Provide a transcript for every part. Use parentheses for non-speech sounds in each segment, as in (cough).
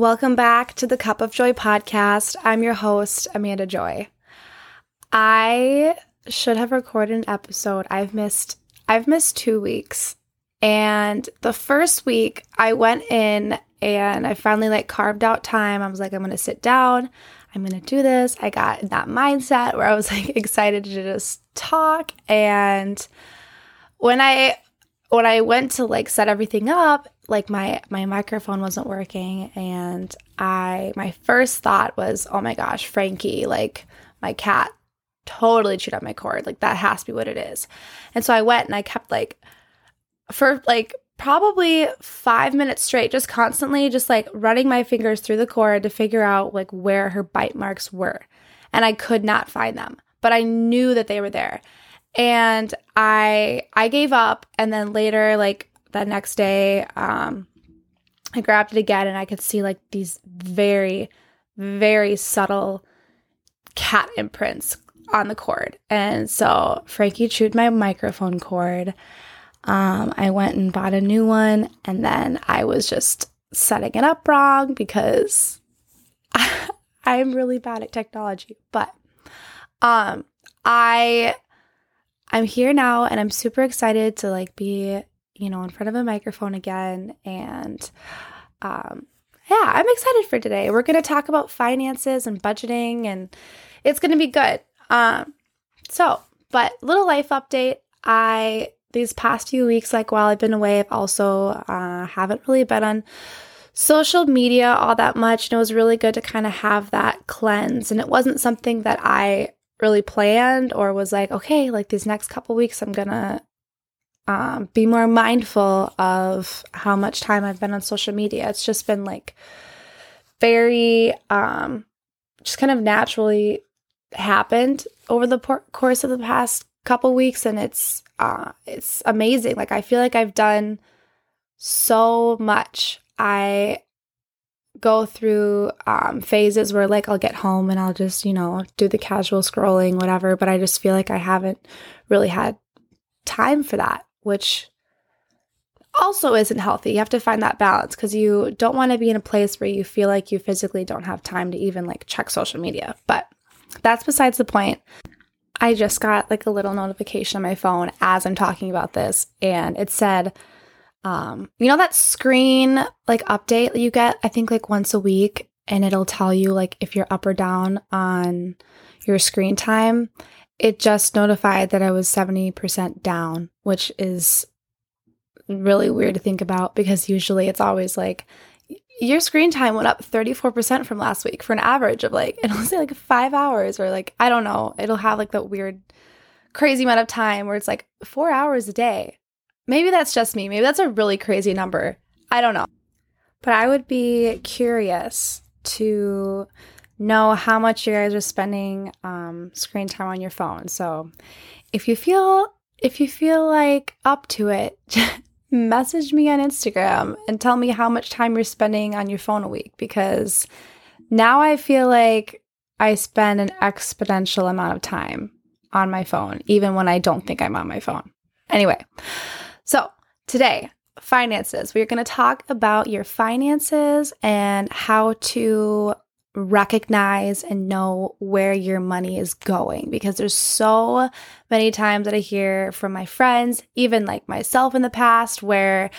Welcome back to the Cup of Joy podcast. I'm your host, Amanda Joy. I should have recorded an episode. I've missed I've missed 2 weeks. And the first week I went in and I finally like carved out time. I was like I'm going to sit down. I'm going to do this. I got that mindset where I was (laughs) like excited to just talk and when I when I went to like set everything up, like my my microphone wasn't working and I my first thought was, "Oh my gosh, Frankie, like my cat totally chewed up my cord. Like that has to be what it is." And so I went and I kept like for like probably 5 minutes straight just constantly just like running my fingers through the cord to figure out like where her bite marks were. And I could not find them, but I knew that they were there and I I gave up and then later like the next day um I grabbed it again and I could see like these very very subtle cat imprints on the cord. And so Frankie chewed my microphone cord. Um, I went and bought a new one and then I was just setting it up wrong because (laughs) I'm really bad at technology. But um I I'm here now and I'm super excited to like be, you know, in front of a microphone again and um yeah, I'm excited for today. We're going to talk about finances and budgeting and it's going to be good. Um so, but little life update. I these past few weeks like while I've been away, I've also uh haven't really been on social media all that much and it was really good to kind of have that cleanse and it wasn't something that I really planned or was like, okay, like these next couple weeks, I'm gonna um, be more mindful of how much time I've been on social media. It's just been like very, um, just kind of naturally happened over the por- course of the past couple weeks, and it's uh, it's amazing. Like I feel like I've done so much. I go through um, phases where like I'll get home and I'll just, you know, do the casual scrolling, whatever. But I just feel like I haven't really had time for that, which also isn't healthy. You have to find that balance because you don't want to be in a place where you feel like you physically don't have time to even like check social media. But that's besides the point. I just got like a little notification on my phone as I'm talking about this, and it said, um, you know that screen like update you get, I think like once a week, and it'll tell you like if you're up or down on your screen time. It just notified that I was 70% down, which is really weird to think about because usually it's always like your screen time went up 34% from last week for an average of like (laughs) it'll say like 5 hours or like I don't know, it'll have like that weird crazy amount of time where it's like 4 hours a day. Maybe that's just me. Maybe that's a really crazy number. I don't know. But I would be curious to know how much you guys are spending um, screen time on your phone. So if you feel if you feel like up to it, (laughs) message me on Instagram and tell me how much time you're spending on your phone a week because now I feel like I spend an exponential amount of time on my phone, even when I don't think I'm on my phone. Anyway, so, today, finances. We're going to talk about your finances and how to recognize and know where your money is going because there's so many times that I hear from my friends, even like myself in the past, where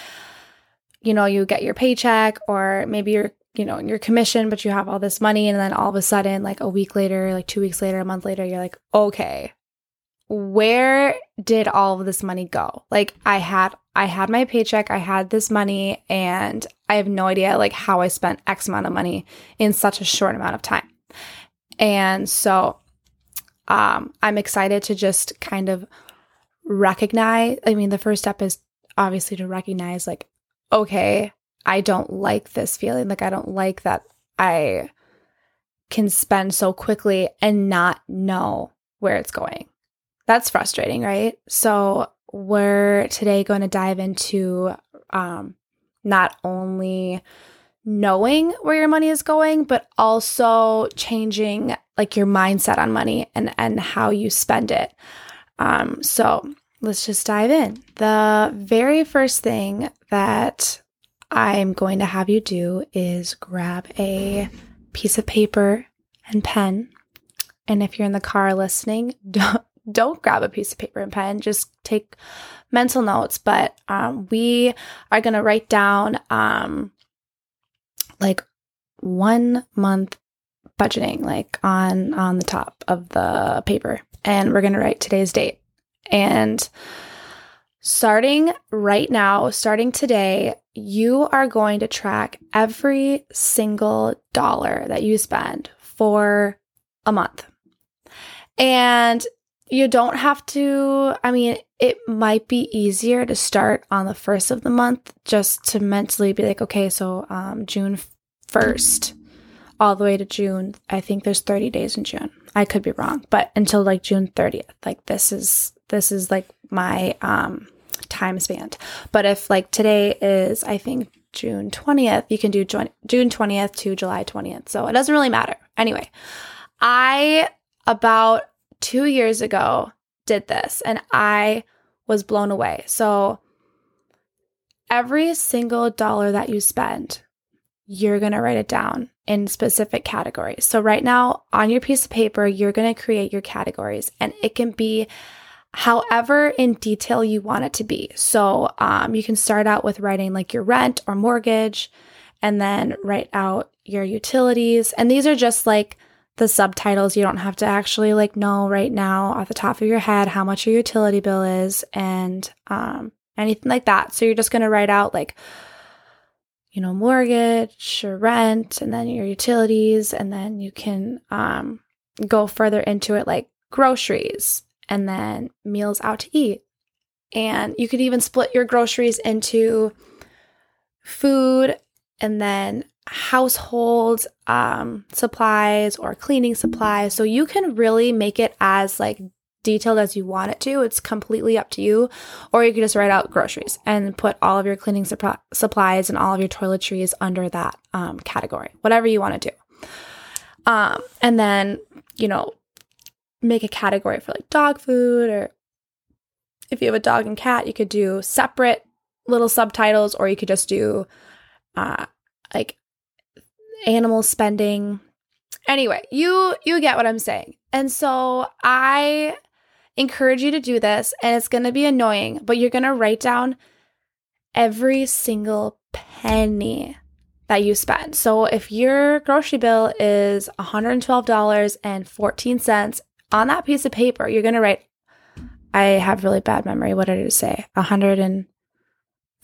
you know, you get your paycheck or maybe you're you know, your commission, but you have all this money, and then all of a sudden, like a week later, like two weeks later, a month later, you're like, okay, where did all of this money go? Like I had I had my paycheck, I had this money and I have no idea like how I spent X amount of money in such a short amount of time. And so um I'm excited to just kind of recognize I mean the first step is obviously to recognize like okay, I don't like this feeling. Like I don't like that I can spend so quickly and not know where it's going that's frustrating, right? So, we're today going to dive into um, not only knowing where your money is going, but also changing like your mindset on money and and how you spend it. Um, so let's just dive in. The very first thing that I'm going to have you do is grab a piece of paper and pen. And if you're in the car listening, (laughs) don't, don't grab a piece of paper and pen. Just take mental notes. But um, we are going to write down um, like one month budgeting, like on on the top of the paper, and we're going to write today's date. And starting right now, starting today, you are going to track every single dollar that you spend for a month. And you don't have to, I mean, it might be easier to start on the first of the month just to mentally be like, okay, so um, June 1st all the way to June. I think there's 30 days in June. I could be wrong, but until like June 30th. Like this is this is like my um time span. But if like today is I think June 20th, you can do June 20th to July 20th. So it doesn't really matter. Anyway, I about 2 years ago did this and I was blown away. So every single dollar that you spend, you're going to write it down in specific categories. So, right now on your piece of paper, you're going to create your categories, and it can be however in detail you want it to be. So, um, you can start out with writing like your rent or mortgage, and then write out your utilities. And these are just like the subtitles. You don't have to actually like know right now off the top of your head how much your utility bill is and um, anything like that. So, you're just going to write out like you know, mortgage or rent and then your utilities. And then you can um, go further into it like groceries and then meals out to eat. And you could even split your groceries into food and then household um, supplies or cleaning supplies. So you can really make it as like detailed as you want it to. It's completely up to you. Or you could just write out groceries and put all of your cleaning supplies and all of your toiletries under that um, category, whatever you want to do. Um, and then, you know, make a category for like dog food or if you have a dog and cat, you could do separate little subtitles or you could just do uh, like animal spending. Anyway, you you get what I'm saying. And so I encourage you to do this, and it's going to be annoying, but you're going to write down every single penny that you spend. So if your grocery bill is $112.14 on that piece of paper, you're going to write, I have really bad memory. What did it say?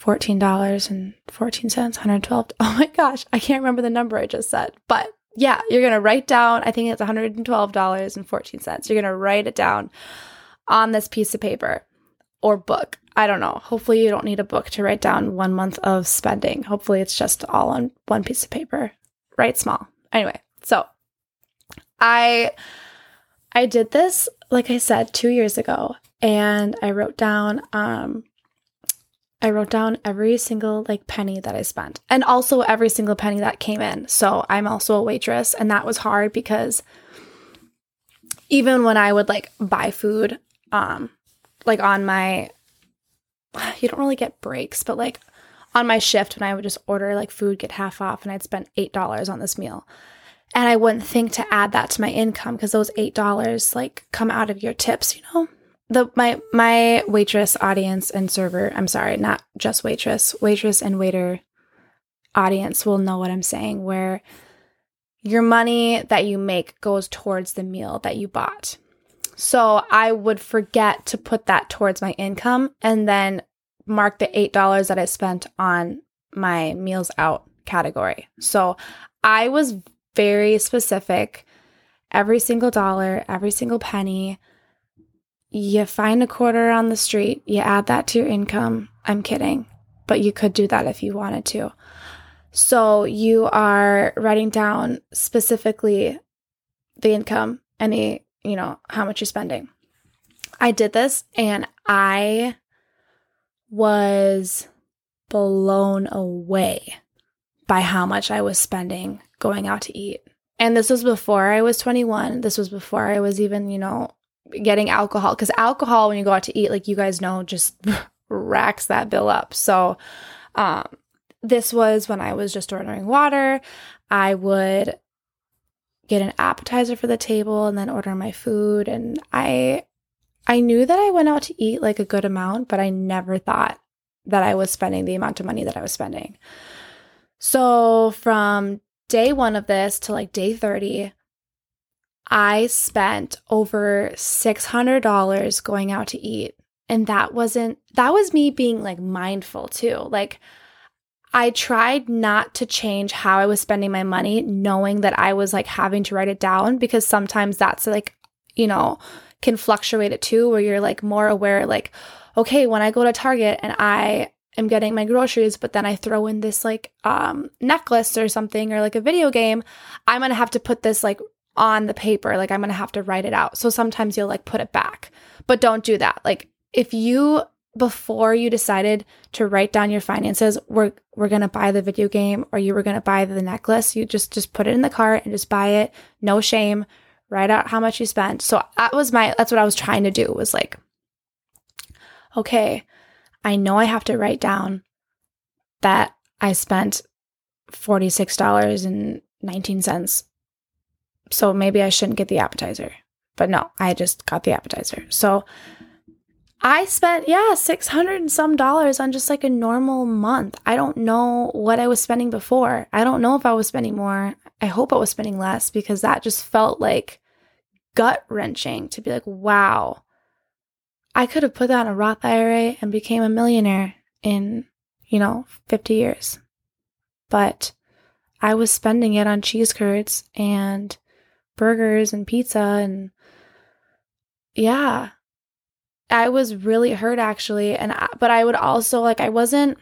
$114.14, 112. (laughs) Oh my gosh, I can't remember the number I just said, but yeah, you're going to write down, I think it's $112.14. You're going to write it down on this piece of paper or book. I don't know. Hopefully, you don't need a book to write down one month of spending. Hopefully, it's just all on one piece of paper. Write small. Anyway, so I I did this like I said 2 years ago and I wrote down um I wrote down every single like penny that I spent and also every single penny that came in. So, I'm also a waitress and that was hard because even when I would like buy food, um like on my (sighs) you don't really get breaks, but like on my shift when I would just order like food get half off and I'd spend $8 on this meal. And I wouldn't think to add that to my income because those $8 like come out of your tips, you know? The my my waitress audience and server, I'm sorry, not just waitress, waitress and waiter audience will know what I'm saying where your money that you make goes towards the meal that you bought. So I would forget to put that towards my income and then mark the $8 that I spent on my meals out category. So I was very specific. Every single dollar, every single penny. You find a quarter on the street, you add that to your income. I'm kidding, but you could do that if you wanted to. So you are writing down specifically the income, any you know, how much you're spending. I did this and I was blown away by how much I was spending going out to eat. And this was before I was 21. This was before I was even, you know, getting alcohol. Because alcohol, when you go out to eat, like you guys know, just (laughs) racks that bill up. So, um, this was when I was just ordering water. I would get an appetizer for the table and then order my food and I I knew that I went out to eat like a good amount, but I never thought that I was spending the amount of money that I was spending. So from day 1 of this to like day 30, I spent over $600 going out to eat. And that wasn't, that was me being like mindful too. Like, I tried not to change how I was spending my money, knowing that I was like having to write it down because sometimes that's like, you know, can fluctuate it too, where you're like more aware, like, okay, when I go to Target and I am getting my groceries, but then I throw in this like um necklace or something or like a video game, I'm gonna have to put this like on the paper. Like I'm going to have to write it out. So sometimes you'll like put it back, but don't do that. Like if you before you decided to write down your finances, we're we're gonna buy the video game or you were gonna buy the necklace, you just just put it in the cart and just buy it. No shame. Write out how much you spent. So that was my that's what I was trying to do was like, okay, I know I have to write down that I spent $46.19 so maybe I shouldn't get the appetizer. But no, I just got the appetizer. So I spent, yeah, 600 and some dollars on just like a normal month. I don't know what I was spending before. I don't know if I was spending more. I hope I was spending less because that just felt like gut wrenching to be like, wow, I could have put that in a Roth IRA and became a millionaire in, you know, 50 years. But I was spending it on cheese curds and burgers and pizza and yeah. I was really hurt actually and I, but i would also like i wasn't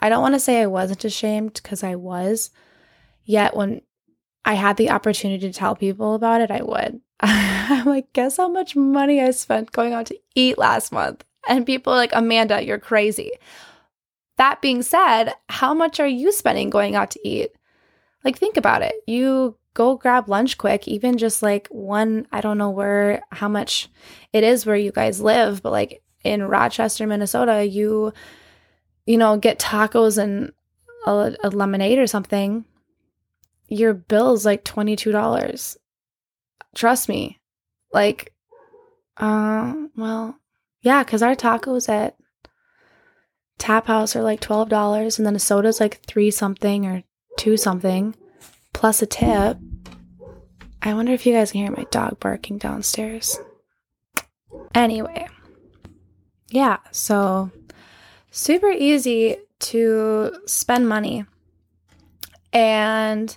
i don't want to say i wasn't ashamed because i was yet when i had the opportunity to tell people about it i would. (laughs) I'm like guess how much money i spent going out to eat last month. And people are like amanda you're crazy. That being said how much are you spending going out to eat? Like think about it. You go grab lunch quick, even just like one, I don't know where, how much it is where you guys live, but like in Rochester, Minnesota, you, you know, get tacos and a, a lemonade or something, your bill's like $22. Trust me. Like, uh, well, yeah, because our tacos at Tap House are like $12 and then a soda's like three something or two something plus a tip. I wonder if you guys can hear my dog barking downstairs. Anyway, yeah, so super easy to spend money. And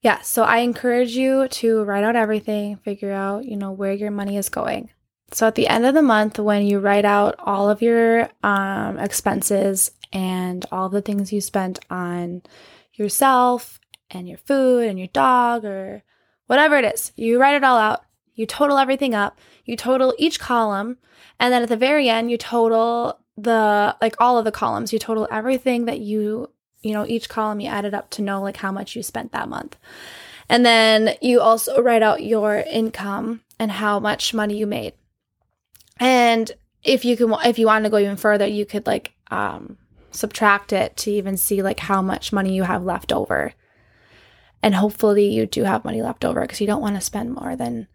yeah, so I encourage you to write out everything, figure out, you know, where your money is going. So at the end of the month, when you write out all of your um, expenses and all the things you spent on yourself and your food and your dog or whatever it is. You write it all out, you total everything up, you total each column, and then at the very end, you total the like all of the columns, you total everything that you, you know, each column you add it up to know like how much you spent that month. And then you also write out your income and how much money you made. And if you can if you want to go even further, you could like um subtract it to even see like how much money you have left over and hopefully you do have money left over because you don't want to spend more than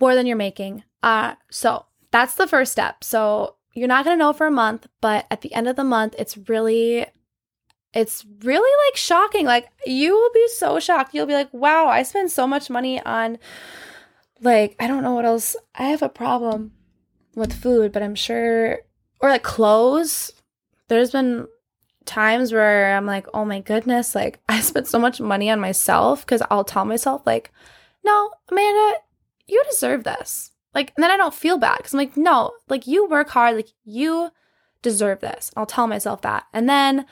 more than you're making. Uh so that's the first step. So you're not going to know for a month, but at the end of the month it's really it's really like shocking. Like you will be so shocked. You'll be like, "Wow, I spend so much money on like I don't know what else. I have a problem with food, but I'm sure or like clothes. There's been times where I'm like, oh my goodness, like (laughs) I spent so much money on myself because I'll tell myself, like, no, Amanda, you deserve this. Like, and then I don't feel bad because I'm like, no, like you work hard, like you deserve this. I'll tell myself that. And then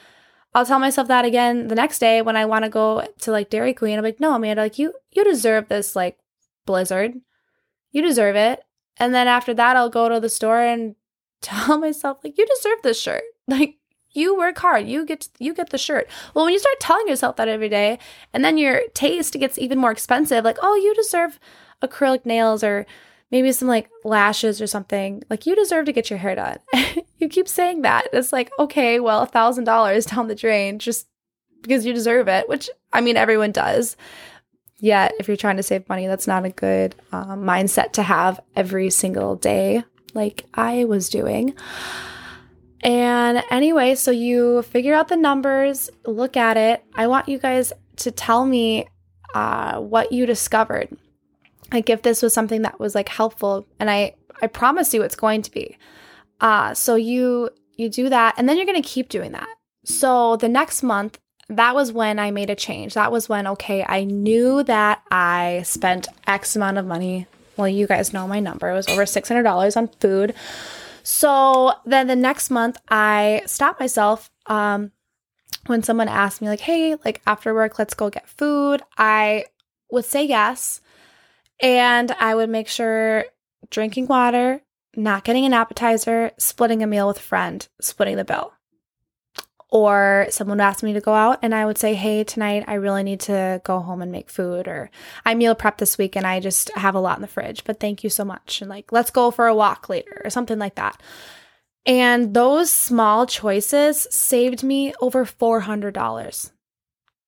I'll tell myself that again the next day when I want to go to like Dairy Queen. I'm like, no, Amanda, like you you deserve this like blizzard. You deserve it. And then after that I'll go to the store and (laughs) tell myself, like, you deserve this shirt. (laughs) Like you work hard you get you get the shirt well when you start telling yourself that every day and then your taste gets even more expensive like oh you deserve acrylic nails or maybe some like lashes or something like you deserve to get your hair done (laughs) you keep saying that. It's like, okay, well, a thousand dollars down the drain just because you deserve it, which I mean, everyone does. Yet, if you're trying to save money, that's not a good um, mindset to have every single day, like I was doing. And anyway, so you figure out the numbers, look at it. I want you guys to tell me uh, what you discovered. Like if this was something that was like helpful, and I I promise you it's going to be. Uh, so you you do that, and then you're going to keep doing that. So the next month, that was when I made a change. That was when okay, I knew that I spent X amount of money. Well, you guys know my number. It was over six hundred dollars on food. So then the next month, I stopped myself. Um, when someone asked me, like, hey, like after work, let's go get food, I would say yes. And I would make sure drinking water, not getting an appetizer, splitting a meal with a friend, splitting the bill. Or someone would ask me to go out and I would say, Hey, tonight I really need to go home and make food. Or I meal prep this week and I just have a lot in the fridge, but thank you so much. And like, let's go for a walk later or something like that. And those small choices saved me over $400.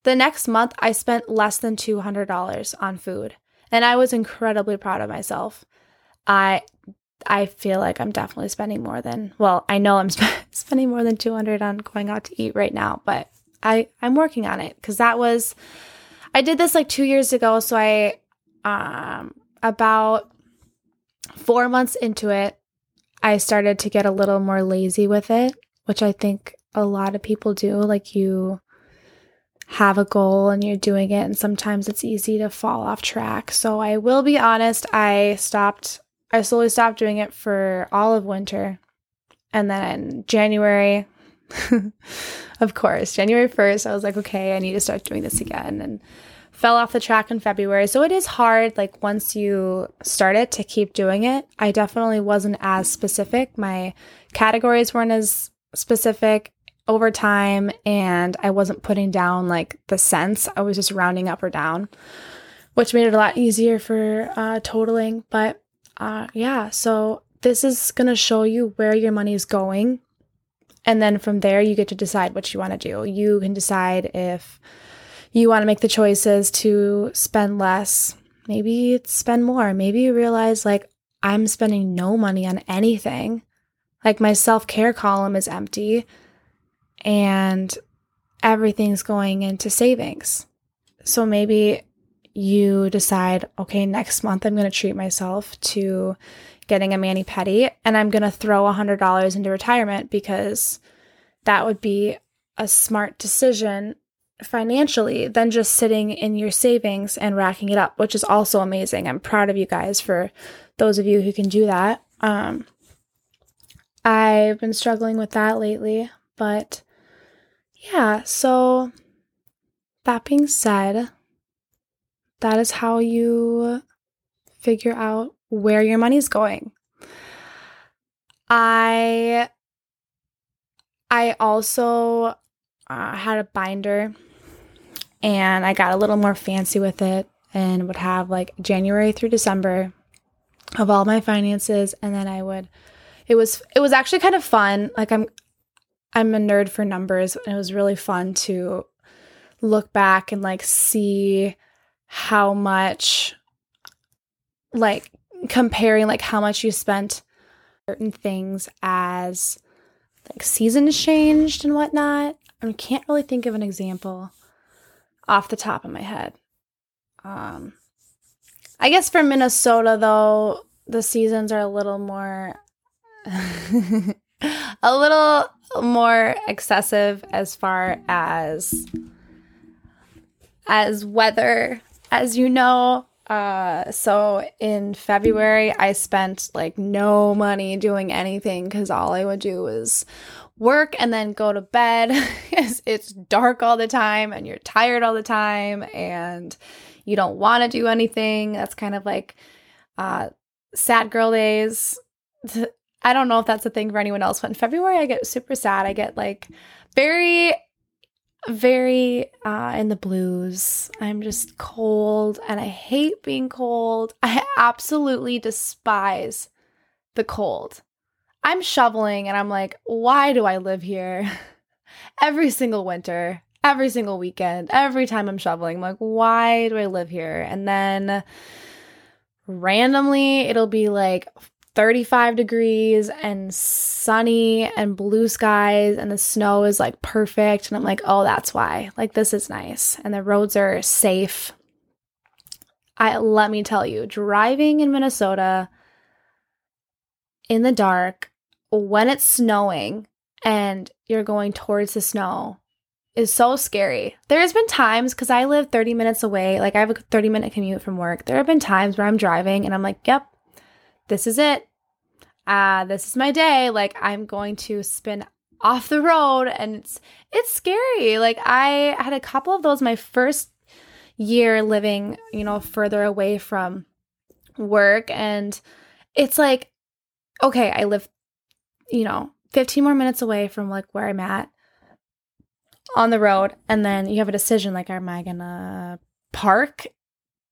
The next month, I spent less than $200 on food, and I was incredibly proud of myself. I I feel like I'm definitely spending more than well, I know I'm (laughs) sp- spending more than 200 on going out to eat right now, but I I'm working on it cuz that was I did this like 2 years ago, so I um about 4 months into it, I started to get a little more lazy with it, which I think a lot of people do like you have a goal and you're doing it and sometimes it's easy to fall off track. So I will be honest, I stopped I slowly stopped doing it for all of winter. And then in January, (laughs) of course, January 1st, I was like, okay, I need to start doing this again. And fell off the track in February. So it is hard, like, once you start it to keep doing it. I definitely wasn't as specific. My categories weren't as specific over time, and I wasn't putting down like the cents. I was just rounding up or down, which made it a lot easier for uh, totaling. But uh, yeah, so this is going to show you where your money is going. And then from there, you get to decide what you want to do. You can decide if you want to make the choices to spend less. Maybe spend more. Maybe you realize, like, I'm spending no money on anything. Like, my self care column is empty and everything's going into savings. So maybe you decide, okay, next month I'm going to treat myself to getting a mani pedi and I'm going to throw $100 into retirement because that would be a smart decision financially than just sitting in your savings and racking it up, which is also amazing. I'm proud of you guys for those of you who can do that. Um, I've been struggling with that lately, but yeah, so that being said, that is how you figure out where your money's going. I I also uh, had a binder and I got a little more fancy with it and would have like January through December of all my finances and then I would it was it was actually kind of fun like I'm I'm a nerd for numbers and it was really fun to look back and like see how much like comparing like how much you spent certain things as like seasons changed and whatnot. I can't really think of an example off the top of my head. Um, I guess for Minnesota though, the seasons are a little more (laughs) a little more excessive as far as as weather as you know. Uh, so in February, I spent like no money doing anything because all I would do was work and then go to bed. (laughs) Because it's dark all the time and you're tired all the time and you don't want to do anything. That's kind of like uh, sad girl days. I don't know if that's a thing for anyone else, but in February, I get super sad. I get like very very uh, in the blues. I'm just cold and I hate being cold. (laughs) I absolutely despise the cold. I'm shoveling and I'm like, why do I live here? (laughs) every single winter, every single weekend, every time I'm shoveling, I'm like, why do I live here? And then randomly it'll be like 35 degrees and sunny and blue skies and the snow is like perfect and I'm like, "Oh, that's why. Like this is nice and the roads are safe." I let me tell you, driving in Minnesota in the dark when it's snowing and you're going towards the snow is so scary. There's been times because I live 30 minutes away, like I have a 30 minute commute from work. There have been times where I'm driving and I'm like, yep, this is it. Uh, this is my day. Like I'm going to spin off the road and it's it's scary. Like I had a couple of those my first year living, you know, further away from work and it's like okay, I live you know, 15 more minutes away from like where I'm at on the road and then you have a decision like am I going to park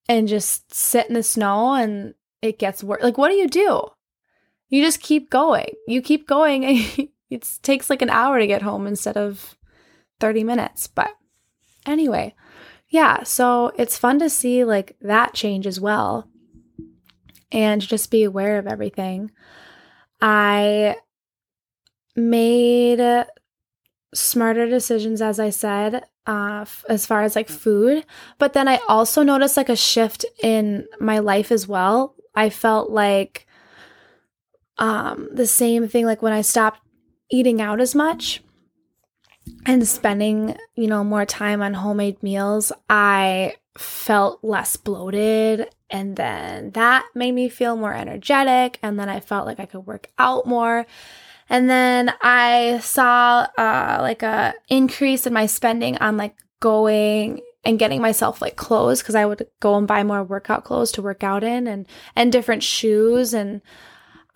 and just sit in the snow and it gets worse. Like what do you do? You just keep going. You keep going (laughs) it takes like an hour to get home instead of 30 minutes. But anyway, yeah, so it's fun to see like that change as well and just be aware of everything. I made smarter decisions, as I said, uh, f- as far as like food. But then I also noticed like a shift in my life as well. I felt like um, the same thing, like when I stopped eating out as much and spending, you know, more time on homemade meals, I felt less bloated. And then that made me feel more energetic. And then I felt like I could work out more. And then I saw uh, like a increase in my spending on like going and getting myself like clothes because I would go and buy more workout clothes to work out in and and different shoes and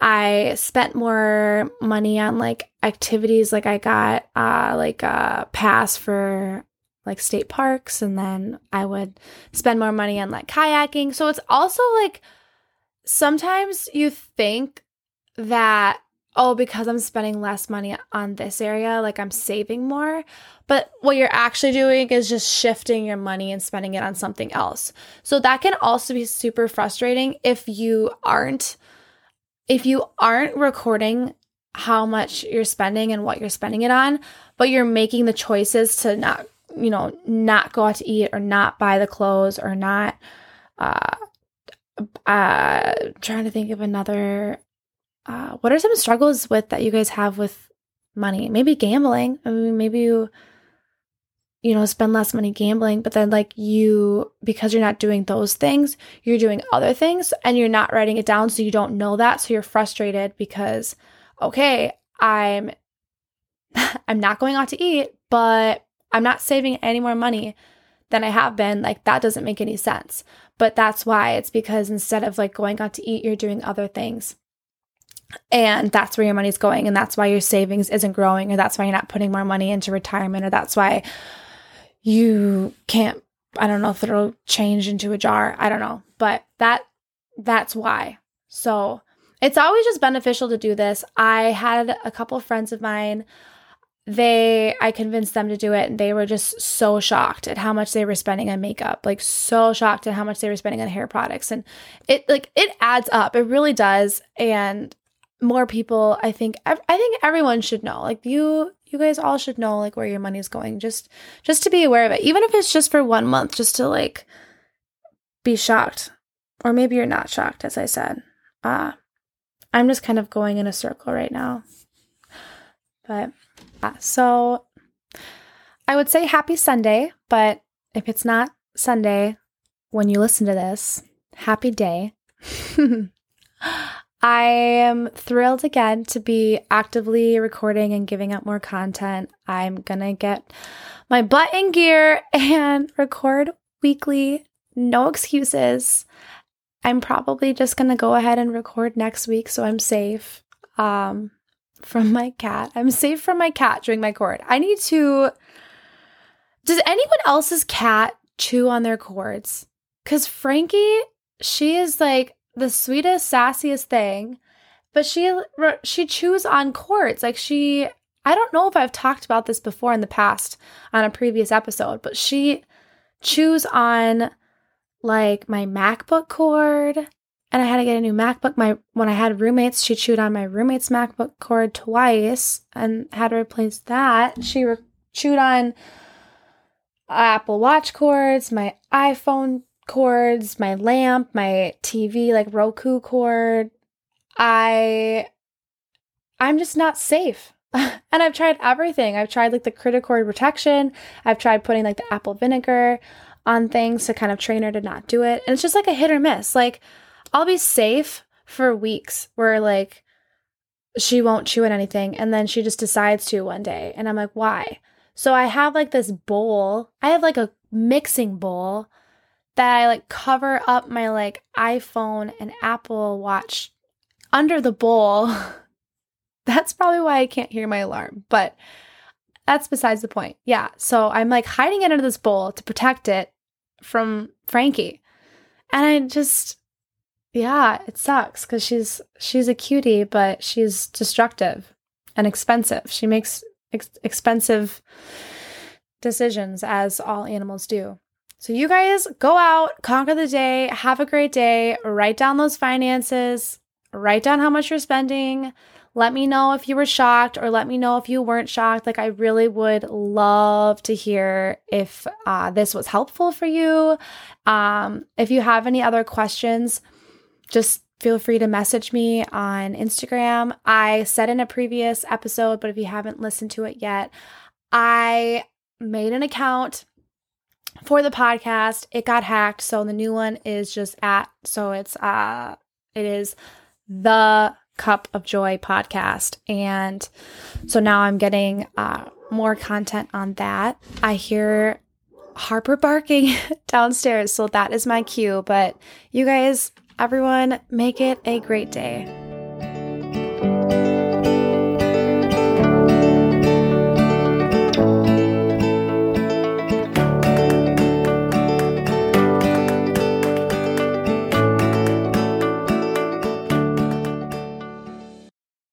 I spent more money on like activities like I got uh like a pass for like state parks and then I would spend more money on like kayaking. So it's also like sometimes you think that oh, because I'm spending less money on this area, like I'm saving more. But what you're actually doing is just shifting your money and spending it on something else. So that can also be super frustrating if you aren't if you aren't recording how much you're spending and what you're spending it on, but you're making the choices to not, you know, not go out to eat or not buy the clothes or not uh uh trying to think of another uh, what are some struggles with that you guys have with money? Maybe gambling. I mean, maybe you, you know, spend less money gambling, but then like you, because you're not doing those things, you're doing other things and you're not writing it down. So you don't know that. So you're frustrated because, okay, I'm, (laughs) I'm not going out to eat, but I'm not saving any more money than I have been. Like that doesn't make any sense. But that's why it's because instead of like going out to eat, you're doing other things and that's where your money's going and that's why your savings isn't growing or that's why you're not putting more money into retirement or that's why you can't i don't know if it'll change into a jar i don't know. But that that's why. So it's always just beneficial to do this. I had a couple of friends of mine. They i convinced them to do it and they were just so shocked at how much they were spending on makeup like so shocked at how much they were spending on hair products. And it like it adds up. It really does. And more people i think i think everyone should know like you you guys all should know like where your money is going just just to be aware of it. Even if it's just for one month just to like be shocked. Or maybe you're not shocked as i said. Uh i'm just kind of going in a circle right now. But uh, so i would say happy sunday but if it's not sunday when you listen to this happy day (laughs) I am thrilled again to be actively recording and giving out more content. I'm gonna get my butt in gear and record weekly. No excuses. I'm probably just gonna go ahead and record next week so I'm safe um, from my cat. I'm safe from my cat during my cord. I need to. Does anyone else's cat chew on their cords? Because Frankie, she is like the sweetest, sassiest thing. but she she chews on cords. Like she I don't know if I've talked about this before in the past on a previous episode, but she chews on like my MacBook cord and I had to get a new MacBook. My when I had roommates, she chewed on my roommate's MacBook cord twice and had to replace that. She re- chewed on Apple Watch cords, my iPhone cords, my lamp, my TV like Roku cord. I I'm just not safe. (laughs) and I've tried everything. I've tried like the CritterCord protection. I've tried putting like the apple vinegar on things to kind of train her to not do it. And it's just like a hit or miss. Like I'll be safe for weeks where like she won't chew on anything and then she just decides to one day. And I'm like, why? So I have like this bowl. I have like a mixing bowl that I like cover up my like iPhone and Apple Watch under the bowl. (laughs) that's probably why I can't hear my alarm, but that's besides the point. Yeah. So I'm like hiding it under this bowl to protect it from Frankie. And I just yeah, it sucks cuz she's she's a cutie, but she's destructive and expensive. She makes ex- expensive decisions as all animals do. So, you guys go out, conquer the day, have a great day, write down those finances, write down how much you're spending. Let me know if you were shocked or let me know if you weren't shocked. Like, I really would love to hear if uh, this was helpful for you. Um, if you have any other questions, just feel free to message me on Instagram. I said in a previous episode, but if you haven't listened to it yet, I made an account for the podcast. It got hacked, so the new one is just at so it's uh it is the Cup of Joy podcast. And so now I'm getting uh more content on that. I hear Harper barking (laughs) downstairs, so that is my cue, but you guys everyone make it a great day.